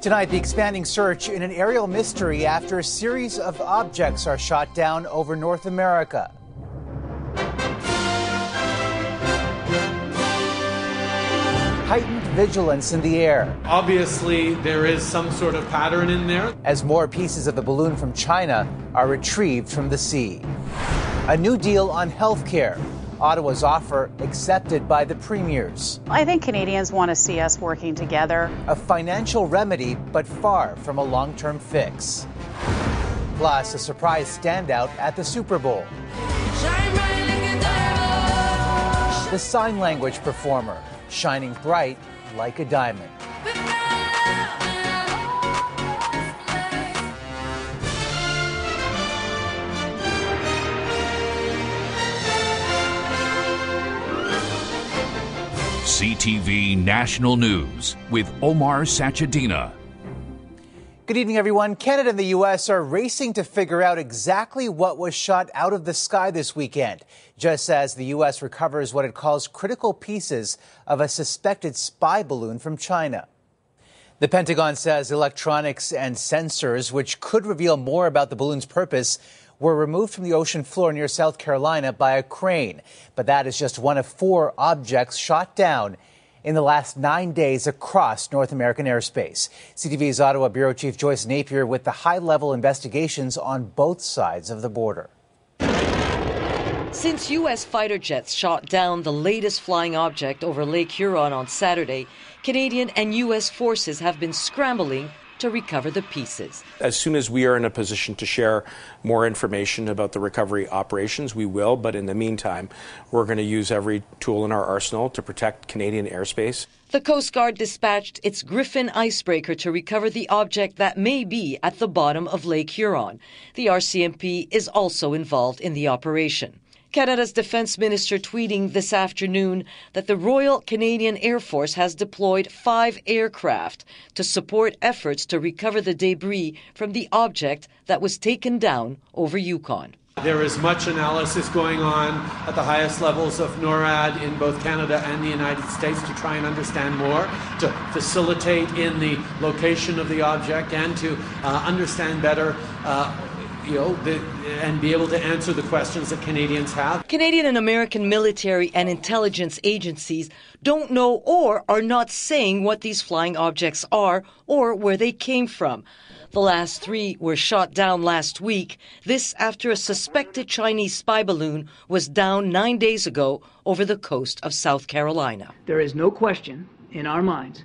Tonight, the expanding search in an aerial mystery after a series of objects are shot down over North America. Heightened vigilance in the air. Obviously, there is some sort of pattern in there. As more pieces of the balloon from China are retrieved from the sea. A new deal on health care. Ottawa's offer accepted by the premiers. I think Canadians want to see us working together. A financial remedy, but far from a long term fix. Plus, a surprise standout at the Super Bowl. The sign language performer, shining bright like a diamond. CTV National News with Omar Sachedina. Good evening, everyone. Canada and the U.S. are racing to figure out exactly what was shot out of the sky this weekend, just as the U.S. recovers what it calls critical pieces of a suspected spy balloon from China. The Pentagon says electronics and sensors, which could reveal more about the balloon's purpose, were removed from the ocean floor near South Carolina by a crane. But that is just one of four objects shot down in the last nine days across North American airspace. CTV's Ottawa Bureau Chief Joyce Napier with the high level investigations on both sides of the border. Since U.S. fighter jets shot down the latest flying object over Lake Huron on Saturday, Canadian and U.S. forces have been scrambling to recover the pieces. As soon as we are in a position to share more information about the recovery operations, we will. But in the meantime, we're going to use every tool in our arsenal to protect Canadian airspace. The Coast Guard dispatched its Griffon icebreaker to recover the object that may be at the bottom of Lake Huron. The RCMP is also involved in the operation. Canada's defense minister tweeting this afternoon that the Royal Canadian Air Force has deployed five aircraft to support efforts to recover the debris from the object that was taken down over Yukon. There is much analysis going on at the highest levels of NORAD in both Canada and the United States to try and understand more, to facilitate in the location of the object, and to uh, understand better. Uh, you know, the, and be able to answer the questions that Canadians have. Canadian and American military and intelligence agencies don't know or are not saying what these flying objects are or where they came from. The last three were shot down last week. This after a suspected Chinese spy balloon was down nine days ago over the coast of South Carolina. There is no question in our minds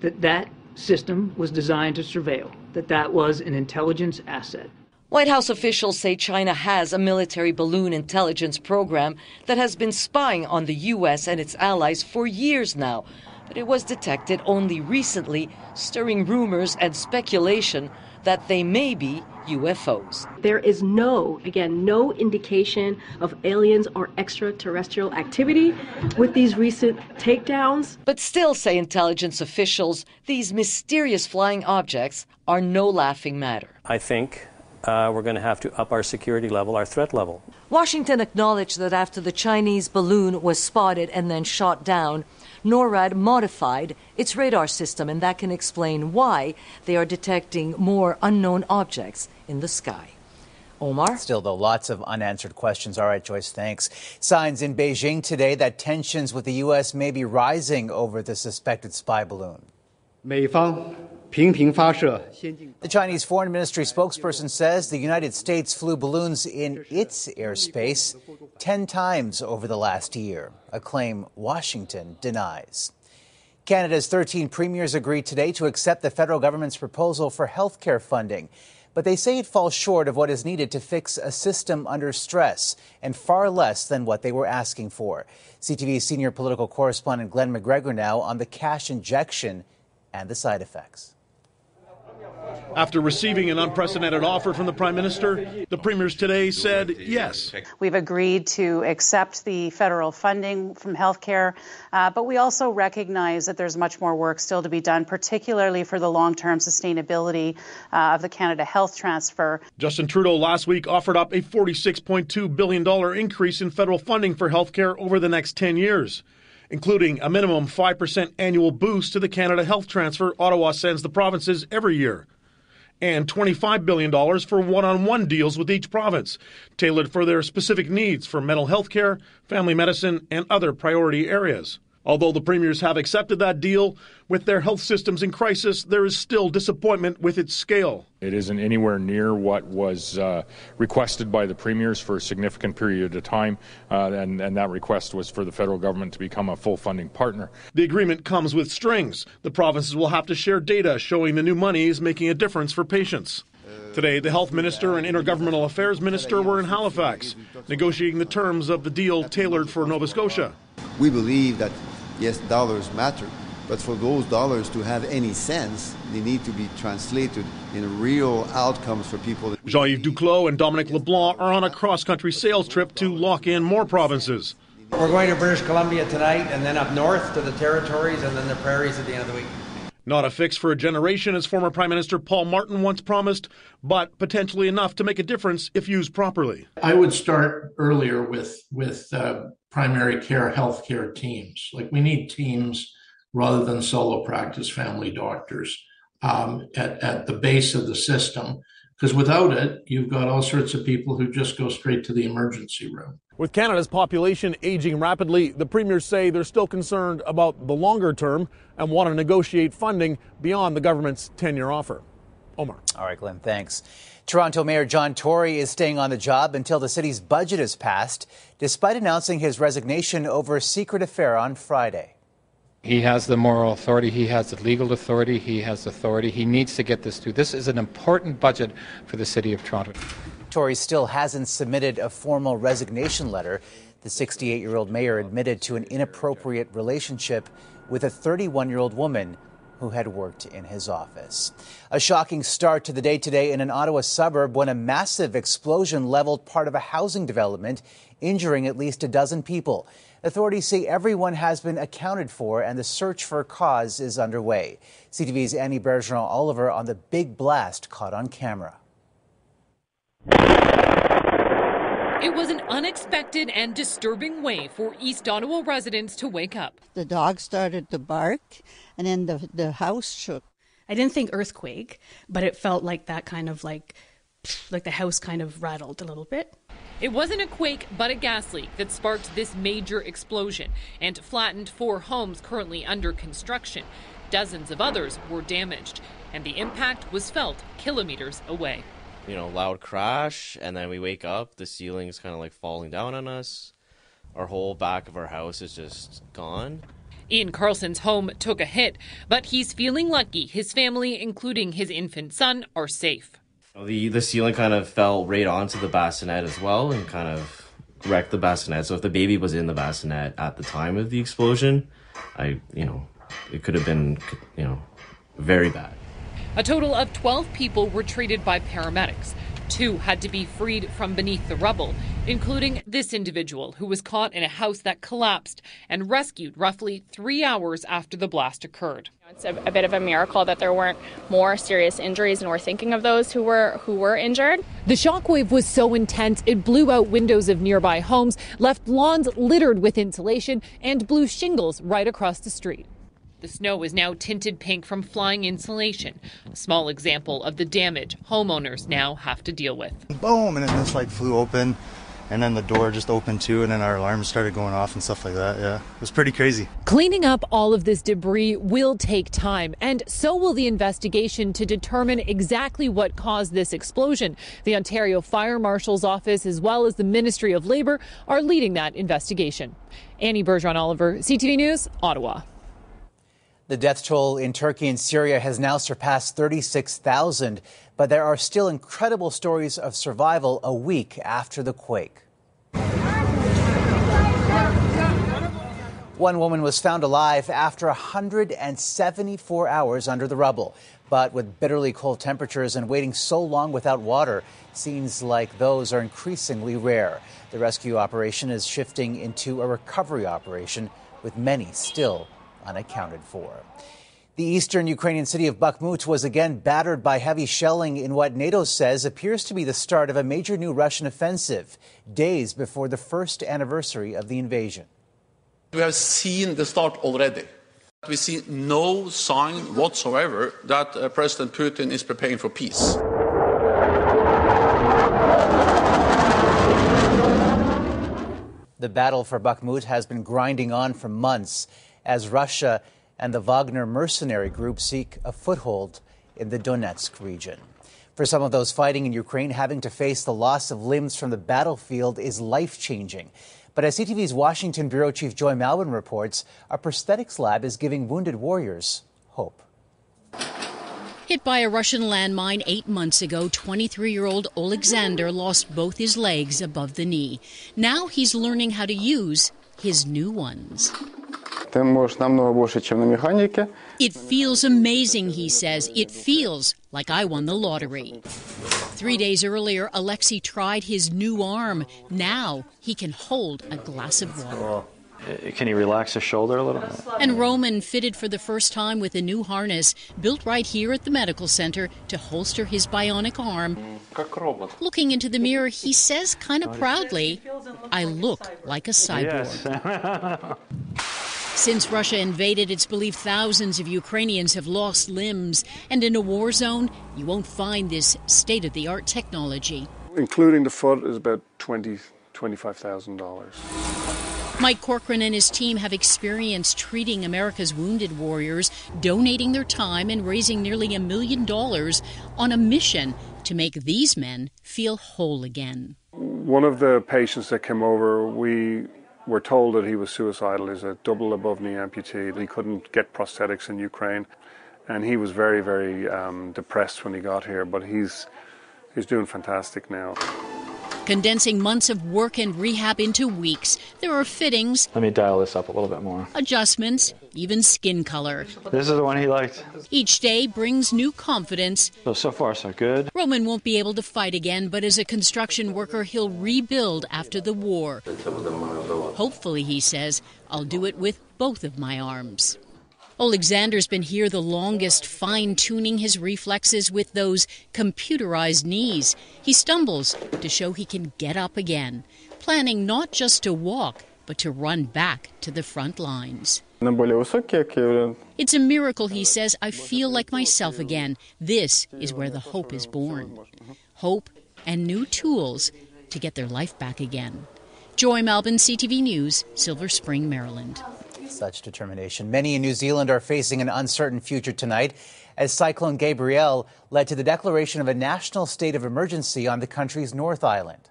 that that system was designed to surveil, that that was an intelligence asset. White House officials say China has a military balloon intelligence program that has been spying on the U.S. and its allies for years now, but it was detected only recently, stirring rumors and speculation that they may be UFOs. There is no, again, no indication of aliens or extraterrestrial activity with these recent takedowns. But still, say intelligence officials, these mysterious flying objects are no laughing matter. I think uh, we're going to have to up our security level, our threat level. Washington acknowledged that after the Chinese balloon was spotted and then shot down, NORAD modified its radar system, and that can explain why they are detecting more unknown objects in the sky. Omar? Still, though, lots of unanswered questions. All right, Joyce, thanks. Signs in Beijing today that tensions with the U.S. may be rising over the suspected spy balloon. The Chinese Foreign Ministry spokesperson says the United States flew balloons in its airspace 10 times over the last year, a claim Washington denies. Canada's 13 premiers agreed today to accept the federal government's proposal for health care funding, but they say it falls short of what is needed to fix a system under stress and far less than what they were asking for. CTV's senior political correspondent Glen McGregor now on the cash injection and the side effects. After receiving an unprecedented offer from the Prime Minister, the premiers today said yes. We've agreed to accept the federal funding from healthcare, uh, but we also recognize that there's much more work still to be done, particularly for the long term sustainability uh, of the Canada Health Transfer. Justin Trudeau last week offered up a $46.2 billion increase in federal funding for healthcare over the next 10 years. Including a minimum 5% annual boost to the Canada Health Transfer Ottawa sends the provinces every year, and $25 billion for one on one deals with each province, tailored for their specific needs for mental health care, family medicine, and other priority areas. Although the premiers have accepted that deal, with their health systems in crisis, there is still disappointment with its scale. It isn't anywhere near what was uh, requested by the premiers for a significant period of time, uh, and, and that request was for the federal government to become a full funding partner. The agreement comes with strings. The provinces will have to share data showing the new money is making a difference for patients. Today, the health minister and intergovernmental affairs minister were in Halifax, negotiating the terms of the deal tailored for Nova Scotia. We believe that yes, dollars matter, but for those dollars to have any sense, they need to be translated in real outcomes for people. Jean Yves Duclos and Dominic LeBlanc are on a cross country sales trip to lock in more provinces. We're going to British Columbia tonight and then up north to the territories and then the prairies at the end of the week. Not a fix for a generation, as former Prime Minister Paul Martin once promised, but potentially enough to make a difference if used properly. I would start earlier with with uh, primary care healthcare teams. Like we need teams rather than solo practice family doctors um, at, at the base of the system. Because without it, you've got all sorts of people who just go straight to the emergency room. With Canada's population aging rapidly, the premiers say they're still concerned about the longer term and want to negotiate funding beyond the government's 10 year offer. Omar. All right, Glen, thanks. Toronto Mayor John Tory is staying on the job until the city's budget is passed, despite announcing his resignation over a secret affair on Friday. He has the moral authority, he has the legal authority, he has authority. He needs to get this through. This is an important budget for the City of Toronto. Tory still hasn't submitted a formal resignation letter. The 68 year old mayor admitted to an inappropriate relationship with a 31 year old woman who had worked in his office. A shocking start to the day today in an Ottawa suburb when a massive explosion leveled part of a housing development, injuring at least a dozen people. Authorities say everyone has been accounted for and the search for cause is underway. CTV's Annie Bergeron Oliver on the big blast caught on camera. It was an unexpected and disturbing way for East Ottawa residents to wake up. The dog started to bark, and then the, the house shook. I didn't think earthquake, but it felt like that kind of like, like the house kind of rattled a little bit. It wasn't a quake, but a gas leak that sparked this major explosion and flattened four homes currently under construction. Dozens of others were damaged, and the impact was felt kilometers away you know, loud crash, and then we wake up, the ceiling is kind of like falling down on us. Our whole back of our house is just gone. Ian Carlson's home took a hit, but he's feeling lucky his family, including his infant son, are safe. The the ceiling kind of fell right onto the bassinet as well and kind of wrecked the bassinet. So if the baby was in the bassinet at the time of the explosion, I you know, it could have been you know, very bad. A total of 12 people were treated by paramedics. Two had to be freed from beneath the rubble, including this individual who was caught in a house that collapsed and rescued roughly three hours after the blast occurred. It's a, a, bit of a miracle that there weren't more serious injuries, and we're thinking of those who were who were injured. The shockwave was so intense it blew out windows of nearby homes, left lawns littered with insulation, and blew shingles right across the street. The snow is now tinted pink from flying insulation, a small example of the damage homeowners now have to deal with. Boom, and then this like flew open, and then the door just opened too, and then our alarms started going off and stuff like that. Yeah, it was pretty crazy. Cleaning up all of this debris will take time, and so will the investigation to determine exactly what caused this explosion. The Ontario Fire Marshal's Office, as well as the Ministry of Labour, are leading that investigation. Annie Bergeron Oliver, CTV News, Ottawa. The death toll in Turkey and Syria has now surpassed 36,000, but there are still incredible stories of survival a week after the quake. One woman was found alive after 174 hours under the rubble. But with bitterly cold temperatures and waiting so long without water, scenes like those are increasingly rare. The rescue operation is shifting into a recovery operation, with many still unaccounted for. The eastern Ukrainian city of Bakhmut was again battered by heavy shelling in what NATO says appears to be the start of a major new Russian offensive, days before the first anniversary of the invasion. We have seen the start already. We see no sign whatsoever that uh, President Putin is preparing for peace. The battle for Bakhmut has been grinding on for months as Russia and the Wagner mercenary group seek a foothold in the Donetsk region. For some of those fighting in Ukraine, having to face the loss of limbs from the battlefield is life changing. But as CTV's Washington Bureau Chief Joy Malbon reports, a prosthetics lab is giving wounded warriors hope. Hit by a Russian landmine eight months ago, 23 year old Alexander lost both his legs above the knee. Now he's learning how to use his new ones. It feels amazing, he says. It feels like I won the lottery. Three days earlier, Alexei tried his new arm. Now he can hold a glass of water. Can he relax his shoulder a little? And Roman fitted for the first time with a new harness built right here at the medical center to holster his bionic arm. Looking into the mirror, he says kind of proudly, I look like a cyborg. Since Russia invaded, it's believed thousands of Ukrainians have lost limbs. And in a war zone, you won't find this state of the art technology. Including the foot is about twenty, twenty-five thousand dollars. Mike Corcoran and his team have experience treating America's wounded warriors, donating their time and raising nearly a million dollars on a mission to make these men feel whole again. One of the patients that came over, we were told that he was suicidal. He's a double above knee amputee. He couldn't get prosthetics in Ukraine, and he was very, very um, depressed when he got here. But he's he's doing fantastic now. Condensing months of work and rehab into weeks, there are fittings. Let me dial this up a little bit more. Adjustments, even skin color. This is the one he liked. Each day brings new confidence. So, so far, so good. Roman won't be able to fight again, but as a construction worker, he'll rebuild after the war. Hopefully, he says, I'll do it with both of my arms. Alexander's been here the longest, fine tuning his reflexes with those computerized knees. He stumbles to show he can get up again, planning not just to walk, but to run back to the front lines. It's a miracle, he says. I feel like myself again. This is where the hope is born. Hope and new tools to get their life back again. Joy Malbon, CTV News, Silver Spring, Maryland such determination. Many in New Zealand are facing an uncertain future tonight as Cyclone Gabrielle led to the declaration of a national state of emergency on the country's North Island.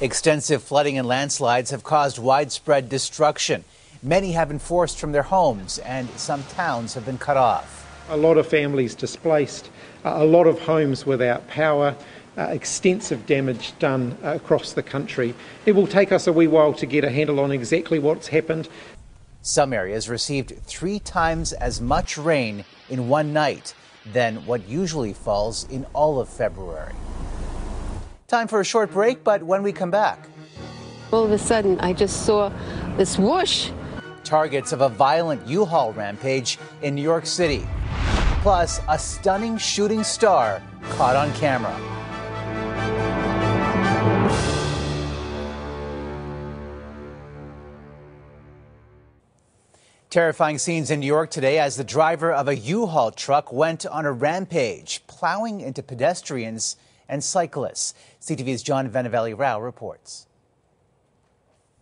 Extensive flooding and landslides have caused widespread destruction. Many have been forced from their homes, and some towns have been cut off. A lot of families displaced, a lot of homes without power, uh, extensive damage done uh, across the country. It will take us a wee while to get a handle on exactly what's happened. Some areas received three times as much rain in one night than what usually falls in all of February. Time for a short break, but when we come back. All of a sudden, I just saw this whoosh. Targets of a violent U Haul rampage in New York City. Plus, a stunning shooting star caught on camera. Terrifying scenes in New York today as the driver of a U-Haul truck went on a rampage, plowing into pedestrians and cyclists. CTV's John Vennavally Rao reports.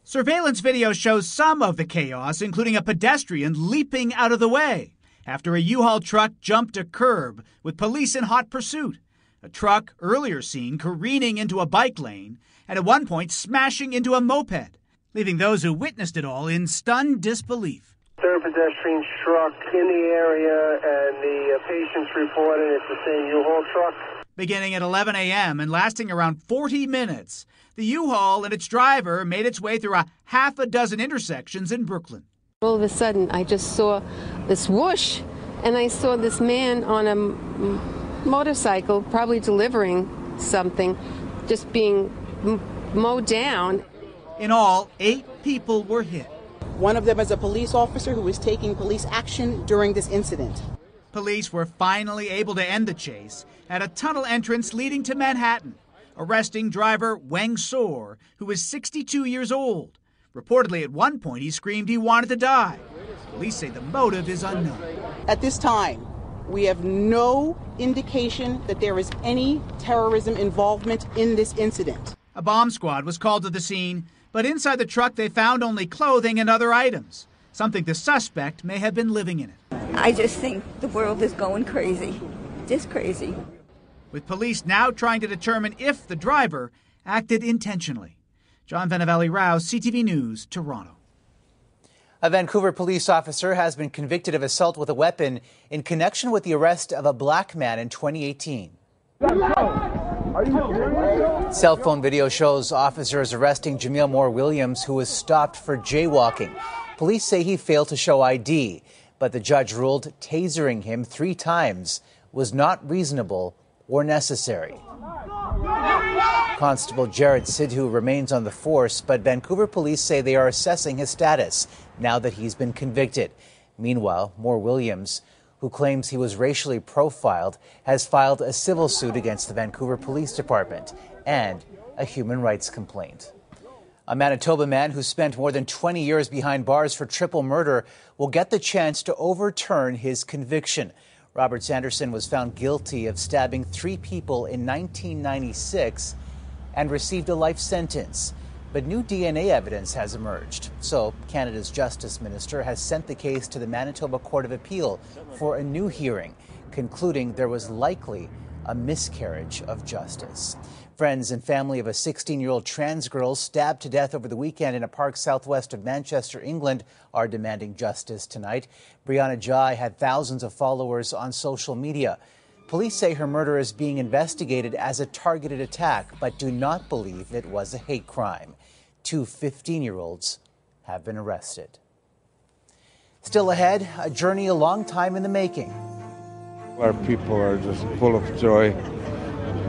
Surveillance video shows some of the chaos, including a pedestrian leaping out of the way after a U-Haul truck jumped a curb with police in hot pursuit. A truck earlier seen careening into a bike lane and at one point smashing into a moped, leaving those who witnessed it all in stunned disbelief third pedestrian truck in the area, and the uh, patients reported it's the same U-Haul truck. Beginning at 11 a.m. and lasting around 40 minutes, the U-Haul and its driver made its way through a half a dozen intersections in Brooklyn. All of a sudden, I just saw this whoosh, and I saw this man on a m- motorcycle, probably delivering something, just being m- mowed down. In all, eight people were hit. One of them is a police officer who was taking police action during this incident. Police were finally able to end the chase at a tunnel entrance leading to Manhattan. arresting driver Weng Sor, who is 62 years old. Reportedly, at one point, he screamed he wanted to die. Police say the motive is unknown. At this time, we have no indication that there is any terrorism involvement in this incident. A bomb squad was called to the scene, but inside the truck they found only clothing and other items, something the suspect may have been living in it. I just think the world is going crazy. Just crazy. With police now trying to determine if the driver acted intentionally. John Vennavally Rao, CTV News, Toronto. A Vancouver police officer has been convicted of assault with a weapon in connection with the arrest of a black man in 2018. Cell phone video shows officers arresting Jamil Moore Williams, who was stopped for jaywalking. Police say he failed to show ID, but the judge ruled tasering him three times was not reasonable or necessary. Constable Jared Sidhu remains on the force, but Vancouver police say they are assessing his status now that he's been convicted. Meanwhile, Moore Williams, who claims he was racially profiled, has filed a civil suit against the Vancouver Police Department and a human rights complaint. A Manitoba man who spent more than 20 years behind bars for triple murder will get the chance to overturn his conviction. Robert Sanderson was found guilty of stabbing three people in 1996 and received a life sentence. But new DNA evidence has emerged. So, Canada's Justice Minister has sent the case to the Manitoba Court of Appeal for a new hearing, concluding there was likely a miscarriage of justice. Friends and family of a 16 year old trans girl stabbed to death over the weekend in a park southwest of Manchester, England, are demanding justice tonight. Brianna Ghey had thousands of followers on social media. Police say her murder is being investigated as a targeted attack, but do not believe it was a hate crime. Two 15 year olds have been arrested. Still ahead, a journey a long time in the making. Our people are just full of joy,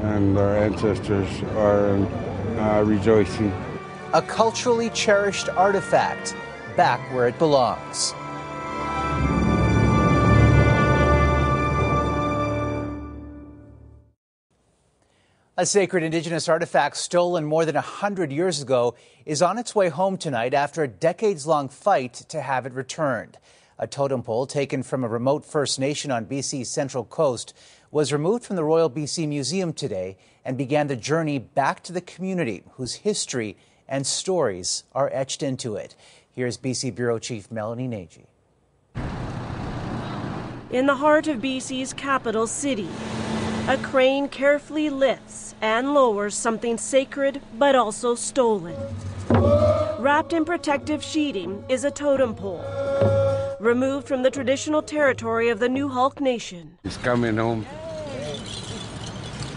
and our ancestors are uh, rejoicing. A culturally cherished artifact back where it belongs. A sacred indigenous artifact stolen more than 100 years ago is on its way home tonight after a decades long fight to have it returned. A totem pole taken from a remote First Nation on BC's central coast was removed from the Royal BC Museum today and began the journey back to the community whose history and stories are etched into it. Here's BC Bureau Chief Melanie Nagy. In the heart of BC's capital city, a crane carefully lifts and lowers something sacred but also stolen. Wrapped in protective sheeting is a totem pole, removed from the traditional territory of the Nuxalk Nation. He's coming home.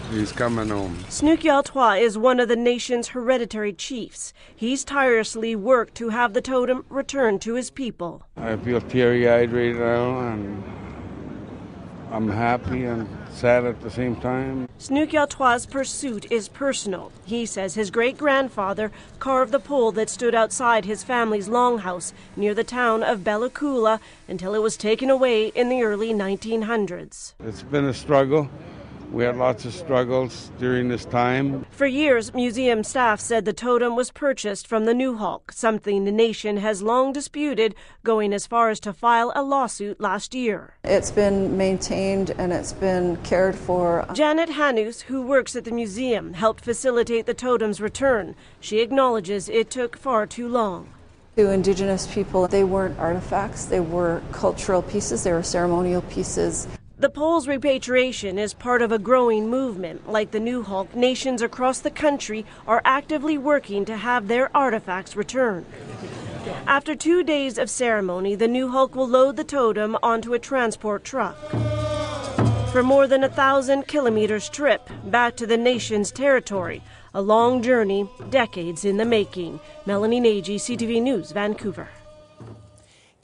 He's coming home. Snuxyaltwa is one of the nation's hereditary chiefs. He's tirelessly worked to have the totem returned to his people. I feel teary eyed right now, and I'm happy and sad at the same time. Snuxyaltwa's pursuit is personal. He says his great grandfather carved the pole that stood outside his family's longhouse near the town of Bella Coola until it was taken away in the early 1900s. It's been a struggle. We had lots of struggles during this time. For years, museum staff said the totem was purchased from the Nuxalk, something the nation has long disputed, going as far as to file a lawsuit last year. It's been maintained and it's been cared for. Janet Hanus, who works at the museum, helped facilitate the totem's return. She acknowledges it took far too long. To Indigenous people, they weren't artifacts, they were cultural pieces, they were ceremonial pieces. The pole's repatriation is part of a growing movement. Like the Nuxalk, nations across the country are actively working to have their artifacts returned. After two days of ceremony, the Nuxalk will load the totem onto a transport truck. For more than a thousand kilometers trip back to the nation's territory, a long journey, decades in the making. Melanie Nagy, CTV News, Vancouver.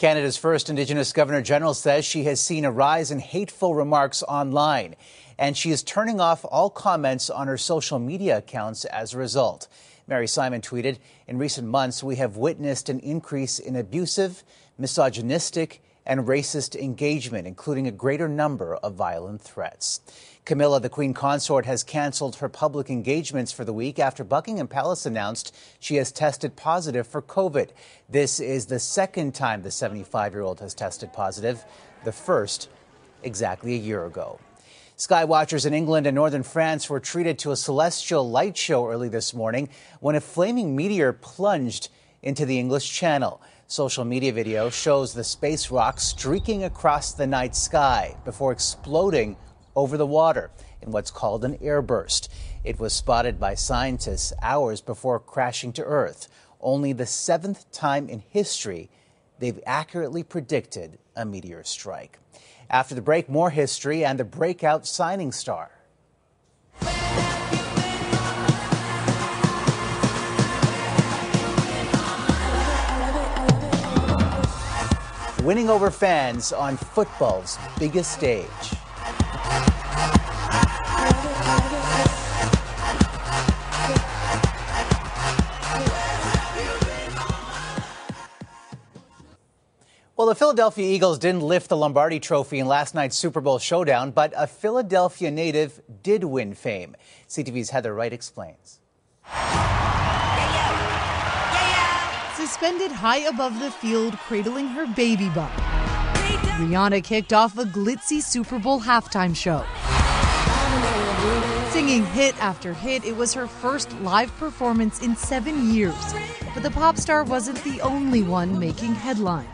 Canada's first Indigenous Governor General says she has seen a rise in hateful remarks online, and she is turning off all comments on her social media accounts as a result. Mary Simon tweeted In recent months, we have witnessed an increase in abusive, misogynistic, and racist engagement, including a greater number of violent threats. Camilla, the Queen Consort, has canceled her public engagements for the week after Buckingham Palace announced she has tested positive for COVID. This is the second time the 75 year old has tested positive, the first exactly a year ago. Skywatchers in England and northern France were treated to a celestial light show early this morning when a flaming meteor plunged into the English Channel. Social media video shows the space rock streaking across the night sky before exploding over the water in what's called an airburst. It was spotted by scientists hours before crashing to Earth. Only the seventh time in history they've accurately predicted a meteor strike. After the break, more history and the breakout signing star. Winning over fans on football's biggest stage. Well, the Philadelphia Eagles didn't lift the Lombardi trophy in last night's Super Bowl showdown, but a Philadelphia native did win fame. CTV's Heather Wright explains. Suspended high above the field, cradling her baby bump, Rihanna kicked off a glitzy Super Bowl halftime show. Singing hit after hit, it was her first live performance in seven years. But the pop star wasn't the only one making headlines.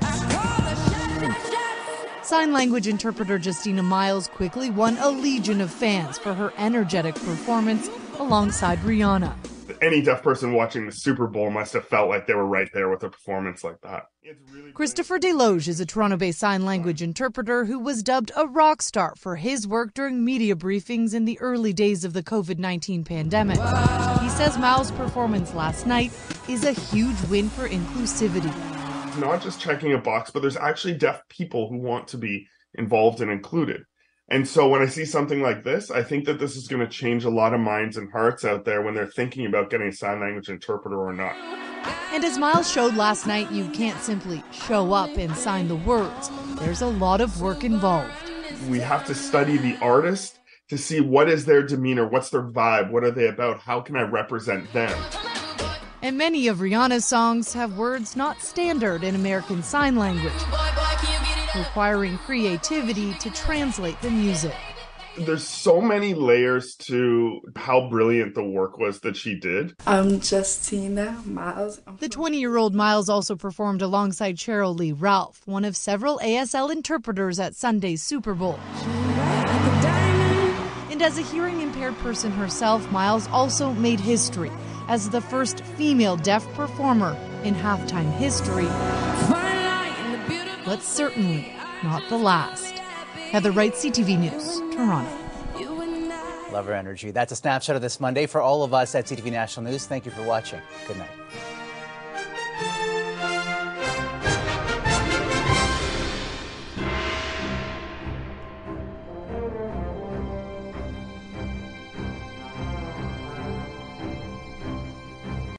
Sign language interpreter Justina Miles quickly won a legion of fans for her energetic performance alongside Rihanna. Any deaf person watching the Super Bowl must have felt like they were right there with a performance like that. Christopher Desloges is a Toronto based sign language interpreter who was dubbed a rock star for his work during media briefings in the early days of the COVID 19 pandemic. He says Mao's performance last night is a huge win for inclusivity. Not just checking a box, but there's actually deaf people who want to be involved and included. And so when I see something like this, I think that this is going to change a lot of minds and hearts out there when they're thinking about getting a sign language interpreter or not. And as Miles showed last night, you can't simply show up and sign the words. There's a lot of work involved. We have to study the artist to see what is their demeanor, what's their vibe, what are they about, how can I represent them. And many of Rihanna's songs have words not standard in American Sign Language, requiring creativity to translate the music. There's so many layers to how brilliant the work was that she did. I'm Justina Miles. The 20 year old Miles also performed alongside Sheryl Lee Ralph, one of several ASL interpreters at Sunday's Super Bowl. And as a hearing impaired person herself, Miles also made history as the first female deaf performer in halftime history, but certainly not the last. Heather Wright, CTV News, Toronto. Love her energy. That's a snapshot of this Monday for all of us at CTV National News. Thank you for watching. Good night.